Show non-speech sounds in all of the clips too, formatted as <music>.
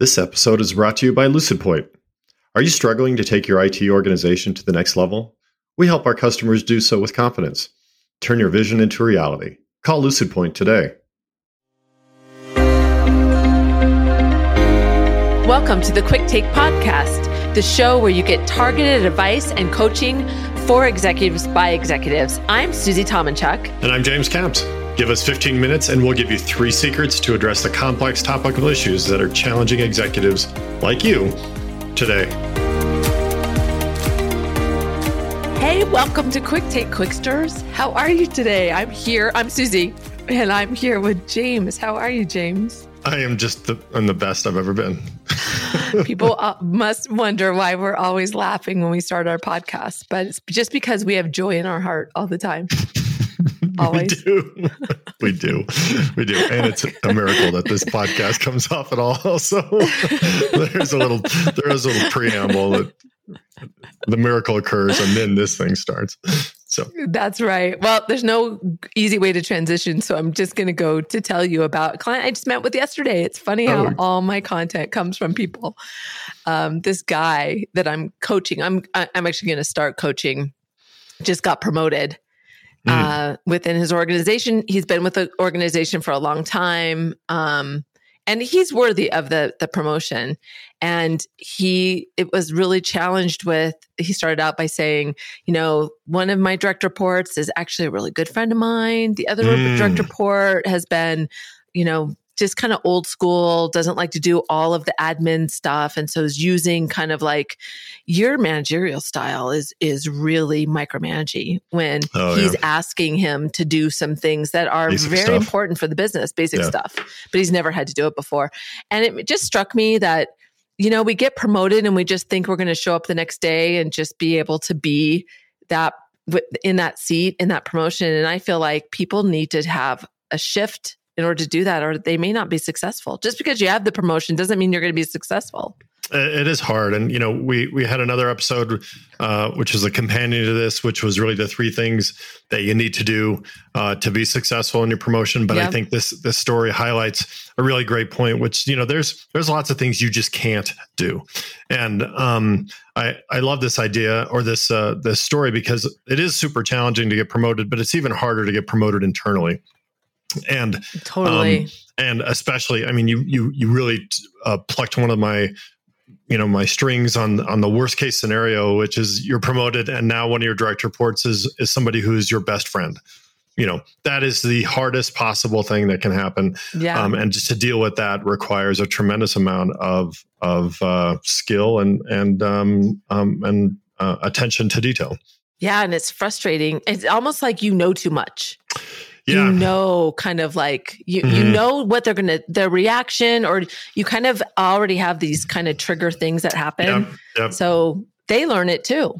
This episode is brought to you by LucidPoint. Are you struggling to take your IT organization to the next level? We help our customers do so with confidence. Turn your vision into reality. Call LucidPoint today. Welcome to the Quick Take Podcast, the show where you get targeted advice and coaching for executives by executives. I'm Susie Tomenchok. And I'm James Camps. Give us 15 minutes and we'll give you three secrets to address the complex topical issues that are challenging executives like you today. Hey, welcome to Quick Take Quicksters. How are you today? I'm here. I'm Susie, and I'm here with James. How are you, James? I am just the I'm the best I've ever been. <laughs> People uh, must wonder why we're always laughing when we start our podcast, but it's just because we have joy in our heart all the time. Always. We do. <laughs> we do. We do. And it's a miracle that this podcast comes off at all. <laughs> So there's a little there is a little preamble that the miracle occurs and then this thing starts. So that's right. Well, there's no easy way to transition. So I'm just going to go to tell you about a client I just met with yesterday. It's funny how oh. all my content comes from people. Um, this guy that I'm coaching, I'm, I'm actually going to start coaching, just got promoted mm. uh, within his organization. He's been with the organization for a long time. Um, and he's worthy of the the promotion and he it was really challenged with he started out by saying you know one of my direct reports is actually a really good friend of mine the other mm. direct report has been you know just kind of old school, doesn't like to do all of the admin stuff. And so is using kind of like your managerial style is is really micromanaging when oh, he's yeah. asking him to do some things that are basic very stuff. important for the business, basic yeah. stuff. But he's never had to do it before. And it just struck me that, you know, we get promoted and we just think we're going to show up the next day and just be able to be that in that seat in that promotion. And I feel like people need to have a shift in order to do that, or they may not be successful. Just because you have the promotion doesn't mean you're going to be successful. It is hard, and you know we we had another episode, uh, which is a companion to this, which was really the three things that you need to do uh, to be successful in your promotion. But I think this this story highlights a really great point, which you know there's there's lots of things you just can't do, and um, I I love this idea or this uh, this story because it is super challenging to get promoted, but it's even harder to get promoted internally and totally. um, and especially i mean you you you really uh, plucked one of my you know my strings on on the worst case scenario which is you're promoted and now one of your direct reports is is somebody who's your best friend. You know that is the hardest possible thing that can happen. Yeah. Um, and just to deal with that requires a tremendous amount of of uh, skill and and um, um, and uh, attention to detail. Yeah and it's frustrating. It's almost like you know too much yeah. you know kind of like you mm-hmm. you know what they're gonna their reaction or you kind of already have these kind of trigger things that happen yep, yep. so they learn it too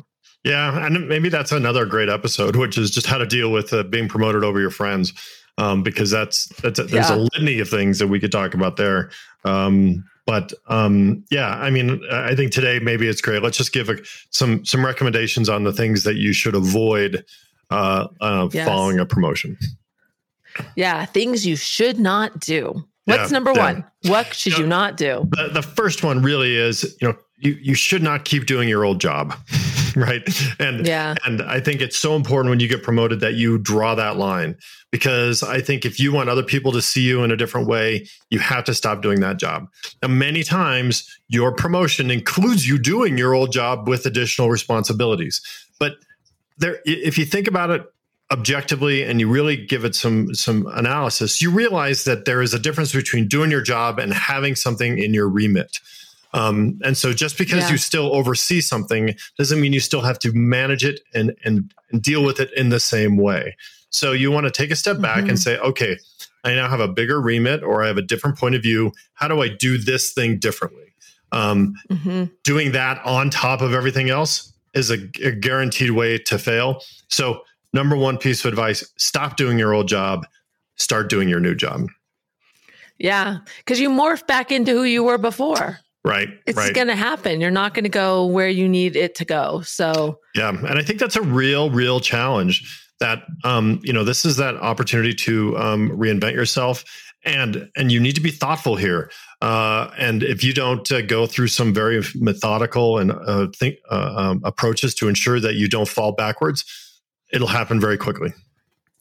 yeah and maybe that's another great episode which is just how to deal with uh, being promoted over your friends um, because that's that's there's yeah. a litany of things that we could talk about there um, but um, yeah, I mean, I think today maybe it's great. Let's just give a, some some recommendations on the things that you should avoid uh, uh, yes. following a promotion. Yeah, things you should not do. What's yeah, number yeah. one? What should you, know, you not do? The, the first one really is, you know, you, you should not keep doing your old job. <laughs> right. And yeah. and I think it's so important when you get promoted that you draw that line because I think if you want other people to see you in a different way, you have to stop doing that job. Now, many times your promotion includes you doing your old job with additional responsibilities. But there, if you think about it objectively and you really give it some some analysis, you realize that there is a difference between doing your job and having something in your remit. Um, and so just because yeah. you still oversee something doesn't mean you still have to manage it and, and, and deal with it in the same way. So you want to take a step back mm-hmm. and say, okay, I now have a bigger remit or I have a different point of view. How do I do this thing differently? Um, mm-hmm. Doing that on top of everything else is a, a guaranteed way to fail. So number one piece of advice stop doing your old job, start doing your new job. Yeah, because you morph back into who you were before. Right. It's right. going to happen. You're not going to go where you need it to go. So, yeah. And I think that's a real, real challenge that, um, you know, this is that opportunity to um, reinvent yourself and and you need to be thoughtful here. Uh, and if you don't uh, go through some very methodical and uh, think uh, um, approaches to ensure that you don't fall backwards, it'll happen very quickly.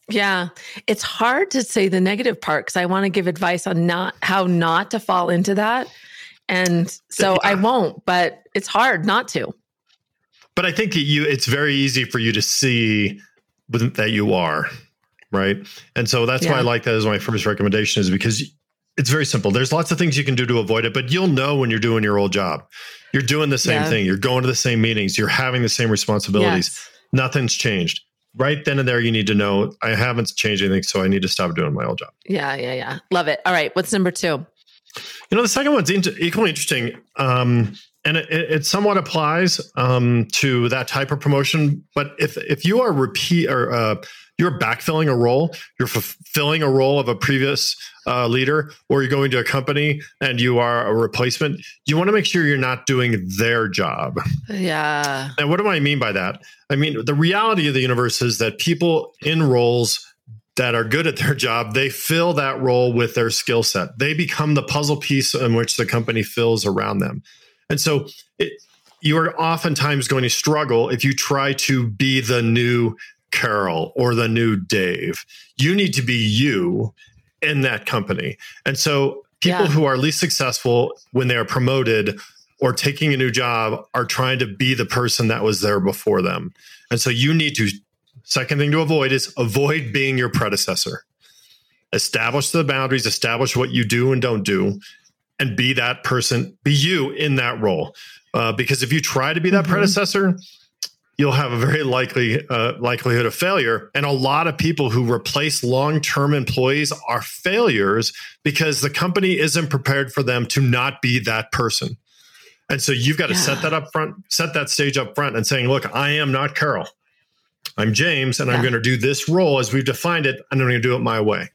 Yeah, it's hard to say the negative part because I want to give advice on not how not to fall into that, and so yeah. I won't. But it's hard not to. But I think you, it's very easy for you to see that you are right, and so that's yeah. why I like that as my first recommendation is because it's very simple. There's lots of things you can do to avoid it, but you'll know when you're doing your old job. You're doing the same yeah. thing. You're going to the same meetings. You're having the same responsibilities. Yes. Nothing's changed right then and there you need to know I haven't changed anything, so I need to stop doing my old job. Yeah, yeah, yeah. Love it. All right, what's number two? You know, the second one's equally interesting, um, and it, it, somewhat applies um, to that type of promotion. But if if you are repeat or uh, you're backfilling a role, you're fulfilling a role of a previous uh, leader, or you're going to a company and you are a replacement, you want to make sure you're not doing their job. Yeah. And what do I mean by that? I mean, the reality of the universe is that people in roles that are good at their job, they fill that role with their skill set. They become the puzzle piece in which the company fills around them. And so it, you are oftentimes going to struggle if you try to be the new Carol or the new Dave. You need to be you in that company. And so people yeah. who are least successful when they are promoted or taking a new job are trying to be the person that was there before them. And so you need to second thing to avoid is avoid being your predecessor. Establish the boundaries, establish what you do and don't do and be that person, be you in that role. Uh, because if you try to be that mm-hmm. predecessor, you'll have a very likely uh, likelihood of failure. And a lot of people who replace long term employees are failures because the company isn't prepared for them to not be that person. And so you've got to yeah. set that up front, set that stage up front, and saying, "Look, I am not Carol. I'm James, and yeah. I'm going to do this role as we've defined it, and I'm going to do it my way."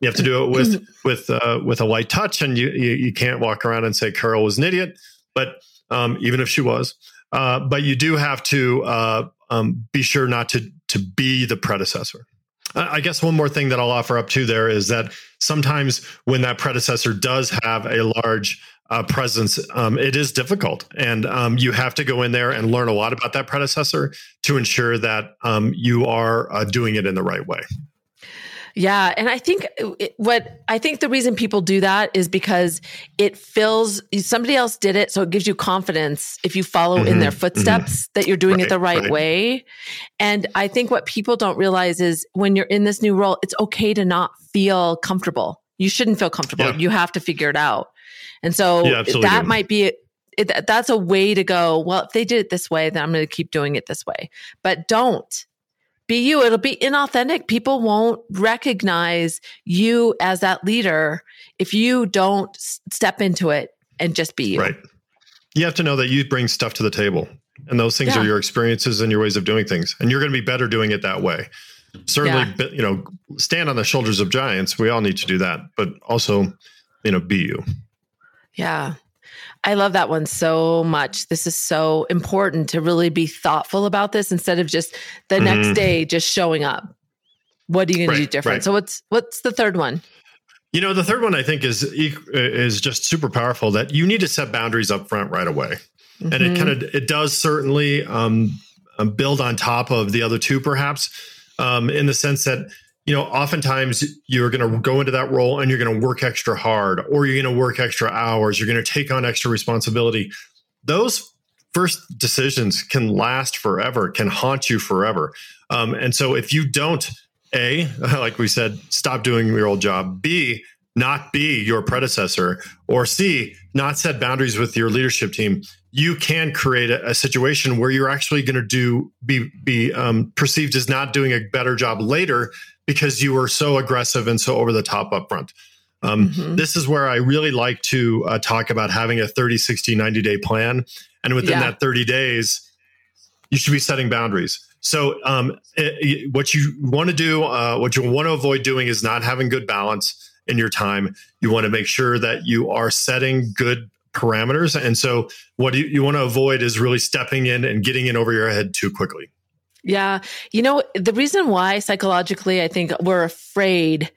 You have to do it with with uh, with a light touch, and you, you, you can't walk around and say Carol was an idiot. But um, even if she was, uh, but you do have to uh, um, be sure not to to be the predecessor. I guess one more thing that I'll offer up to there is that sometimes when that predecessor does have a large uh, presence, um, it is difficult, and um, you have to go in there and learn a lot about that predecessor to ensure that um, you are uh, doing it in the right way. Yeah. And I think it, what I think the reason people do that is because it fills somebody else did it. So it gives you confidence if you follow mm-hmm, in their footsteps mm-hmm. that you're doing right, it the right, right, way. And I think what people don't realize is when you're in this new role, it's okay to not feel comfortable. You shouldn't feel comfortable. Yeah. You have to figure it out. And so yeah, that might be it, that's a way to go. Well, if they did it this way, then I'm going to keep doing it this way. But don't be you. It'll be inauthentic. People won't recognize you as that leader if you don't step into it and just be you. Right. You have to know that you bring stuff to the table, and those things yeah. are your experiences and your ways of doing things, and you're going to be better doing it that way. Certainly, yeah. you know, stand on the shoulders of giants. We all need to do that, but also, you know, be you. Yeah. I love that one so much. This is so important to really be thoughtful about this instead of just the mm-hmm. next day just showing up. What are you going right, to do different? Right. So what's what's the third one? You know, the third one I think is is just super powerful. That you need to set boundaries up front right away, mm-hmm. and it kind of mm-hmm. it does certainly um, um, build on top of the other two, perhaps, um, in the sense that you know, oftentimes you're going to go into that role and you're going to work extra hard or you're going to work extra hours. You're going to take on extra responsibility. Those first decisions can last forever, can haunt you forever. Um, and so if you don't, A, <laughs> like we said, stop doing your old job, B, not be your predecessor, or C, not set boundaries with your leadership team, you can create a, a situation where you're actually going to do be be um, perceived as not doing a better job later because you were so aggressive and so over the top up front. Um, mm-hmm. This is where I really like to uh, talk about having a 30, 60, 90 day plan. And within yeah. that 30 days, you should be setting boundaries. So, um, it, it, what you want to do, uh, what you want to avoid doing is not having good balance in your time. You want to make sure that you are setting good parameters. And so, what you, you want to avoid is really stepping in and getting in over your head too quickly. Yeah. You know, the reason why psychologically I think we're afraid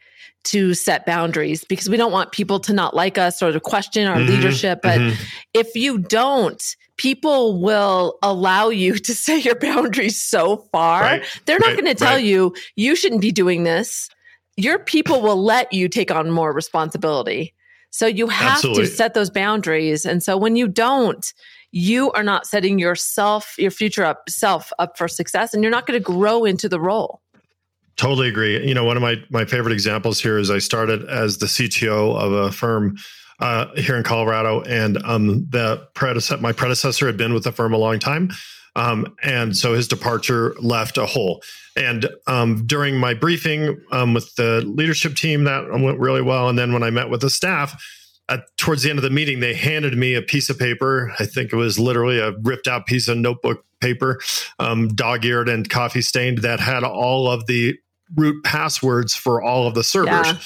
to set boundaries because we don't want people to not like us or to question our mm-hmm, leadership. But mm-hmm. if you don't, people will allow you <laughs> to set your boundaries so far. Right, They're not right, going to tell right. you, you shouldn't be doing this. Your people will let you take on more responsibility. So you have Absolutely. to set those boundaries. And so when you don't, you are not setting yourself, your future up self up for success and you're not going to grow into the role. Totally agree. You know, one of my my favorite examples here is I started as the CTO of a firm uh, here in Colorado, and um, the predecessor, my predecessor had been with the firm a long time, um, and so his departure left a hole. And um, during my briefing um, with the leadership team, that went really well. And then when I met with the staff, at, towards the end of the meeting, they handed me a piece of paper. I think it was literally a ripped out piece of notebook paper, um, dog eared and coffee stained, that had all of the root passwords for all of the servers. Yeah.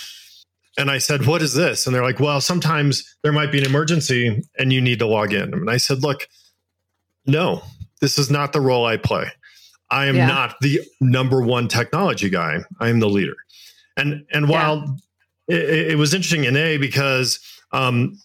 And I said, What is this? And they're like, Well, sometimes there might be an emergency and you need to log in. And I said, Look, no, this is not the role I play. I am yeah. not the number one technology guy. I am the leader. And and while yeah. it, it, was interesting in A because um,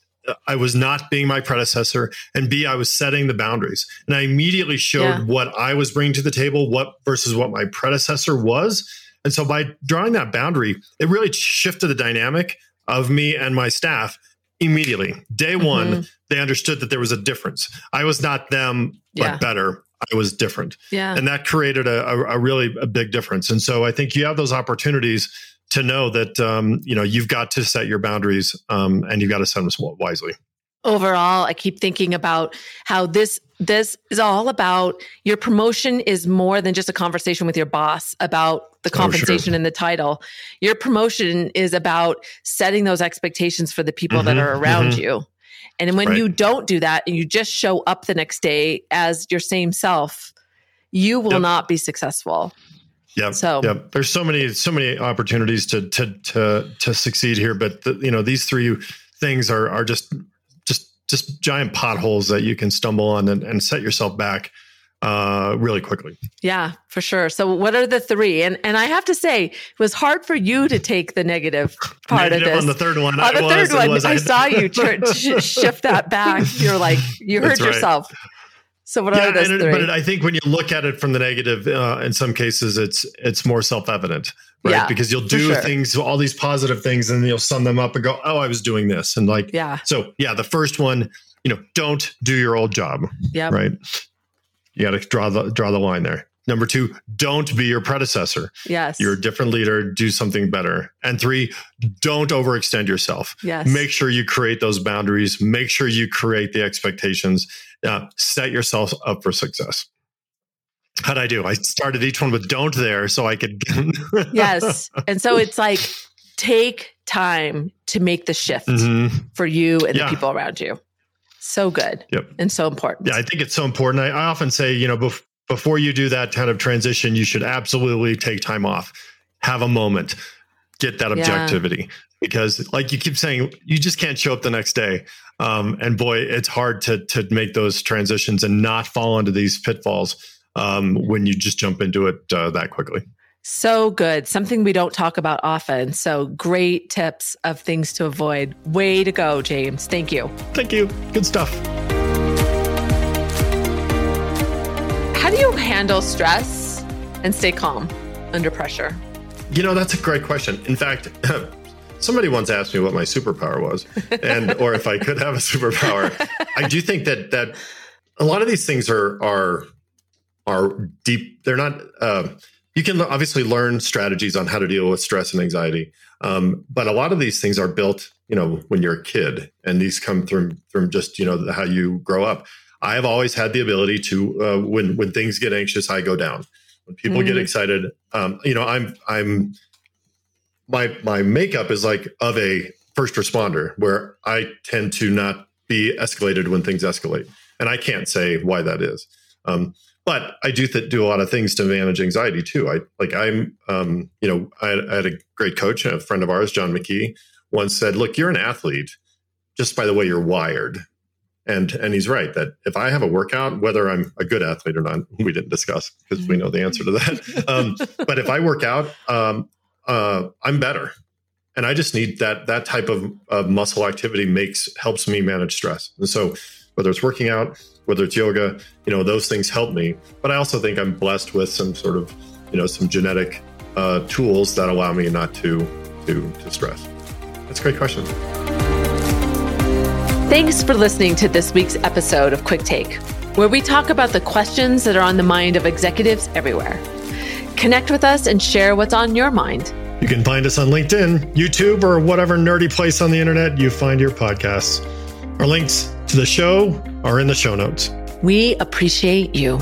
I was not being my predecessor, and B, I was setting the boundaries. And I immediately showed yeah. what I was bringing to the table, what versus what my predecessor was. And so by drawing that boundary, it really shifted the dynamic of me and my staff immediately. Day mm-hmm. one, they understood that there was a difference. I was not them, yeah. but better. I was different. Yeah. And that created a, a, a, really a big difference. And so I think you have those opportunities to know that um, you know you've got to set your boundaries um, and you've got to set them wisely. Overall, I keep thinking about how this this is all about your promotion is more than just a conversation with your boss about the compensation oh, sure. and the title. Your promotion is about setting those expectations for the people mm-hmm, that are around mm-hmm. you. And when right. you don't do that and you just show up the next day as your same self, you will yep. not be successful. Yeah. So yeah, there's so many so many opportunities to to to to succeed here, but the, you know these three things are are just just just giant potholes that you can stumble on and, and set yourself back uh, really quickly. Yeah, for sure. So, what are the three? And and I have to say, it was hard for you to take the negative part negative of this. On the third one, on the was, third one, was, I, I saw you tr- shift that back. You're like, you <laughs> heard right. yourself. So what yeah, are those it, three? But I think when you look at it from the negative, uh, in some cases, it's it's more self evident, right? Yeah, because you'll do sure. things, all these positive things, and you'll sum them up and go, "Oh, I was doing this," and like, yeah. So yeah, the first one, you know, don't do your old job. Yeah. Right. You got to draw the draw the line there. Number two, don't be your predecessor. Yes. You're a different leader, do something better. And three, don't overextend yourself. Yes. Make sure you create those boundaries, make sure you create the expectations, uh, set yourself up for success. How'd I do? I started each one with don't there so I could. yes. <laughs> And so it's like take time to make the shift mm-hmm. for you and yeah. the people around you. So good. Yep. And so important. Yeah, I think it's so important. I, I often say, you know, bef- before you do that kind of transition, you should absolutely take time off, have a moment, get that objectivity. Yeah. Because, like you keep saying, you just can't show up the next day. Um, and boy, it's hard to to make those transitions and not fall into these pitfalls um, when you just jump into it uh, that quickly. So good. Something we don't talk about often. So great tips of things to avoid. Way to go, James. Thank you. Thank you. Good stuff. Handle stress and stay calm under pressure? You know, that's a great question. In fact, <laughs> somebody once asked me what my superpower was and or if I could have a superpower. <laughs> I do think that that a lot of these things are are are deep they're not uh, you can obviously learn strategies on how to deal with stress and anxiety um, but a lot of these things are built you know when you're a kid and these come from from just you know how you grow up I have always had the ability to uh, when when things get anxious, I go down. When people mm-hmm. get excited, um, you know, I'm I'm my my makeup is like of a first responder, where I tend to not be escalated when things escalate, and I can't say why that is. Um, but I do th- do a lot of things to manage anxiety too. I like I'm, um, you know, I, I had a great coach, a friend of ours, John McKee, once said, "Look, you're an athlete just by the way you're wired." And and he's right that if I have a workout, whether I'm a good athlete or not, we didn't discuss because we know the answer to that. <laughs> Um, but if I work out, um, uh, I'm better. and I just need that that type of, of muscle activity makes helps me manage stress. And so whether it's working out, whether it's yoga, you know, those things help me. But I also think I'm blessed with some sort of, you know, some genetic uh, tools that allow me not to to to stress. That's a great question. Thanks for listening to this week's episode of Quick Take, where we talk about the questions that are on the mind of executives everywhere. Connect with us and share what's on your mind. You can find us on LinkedIn, YouTube, or whatever nerdy place on the internet you find your podcasts. Our links to the show are in the show notes. We appreciate you.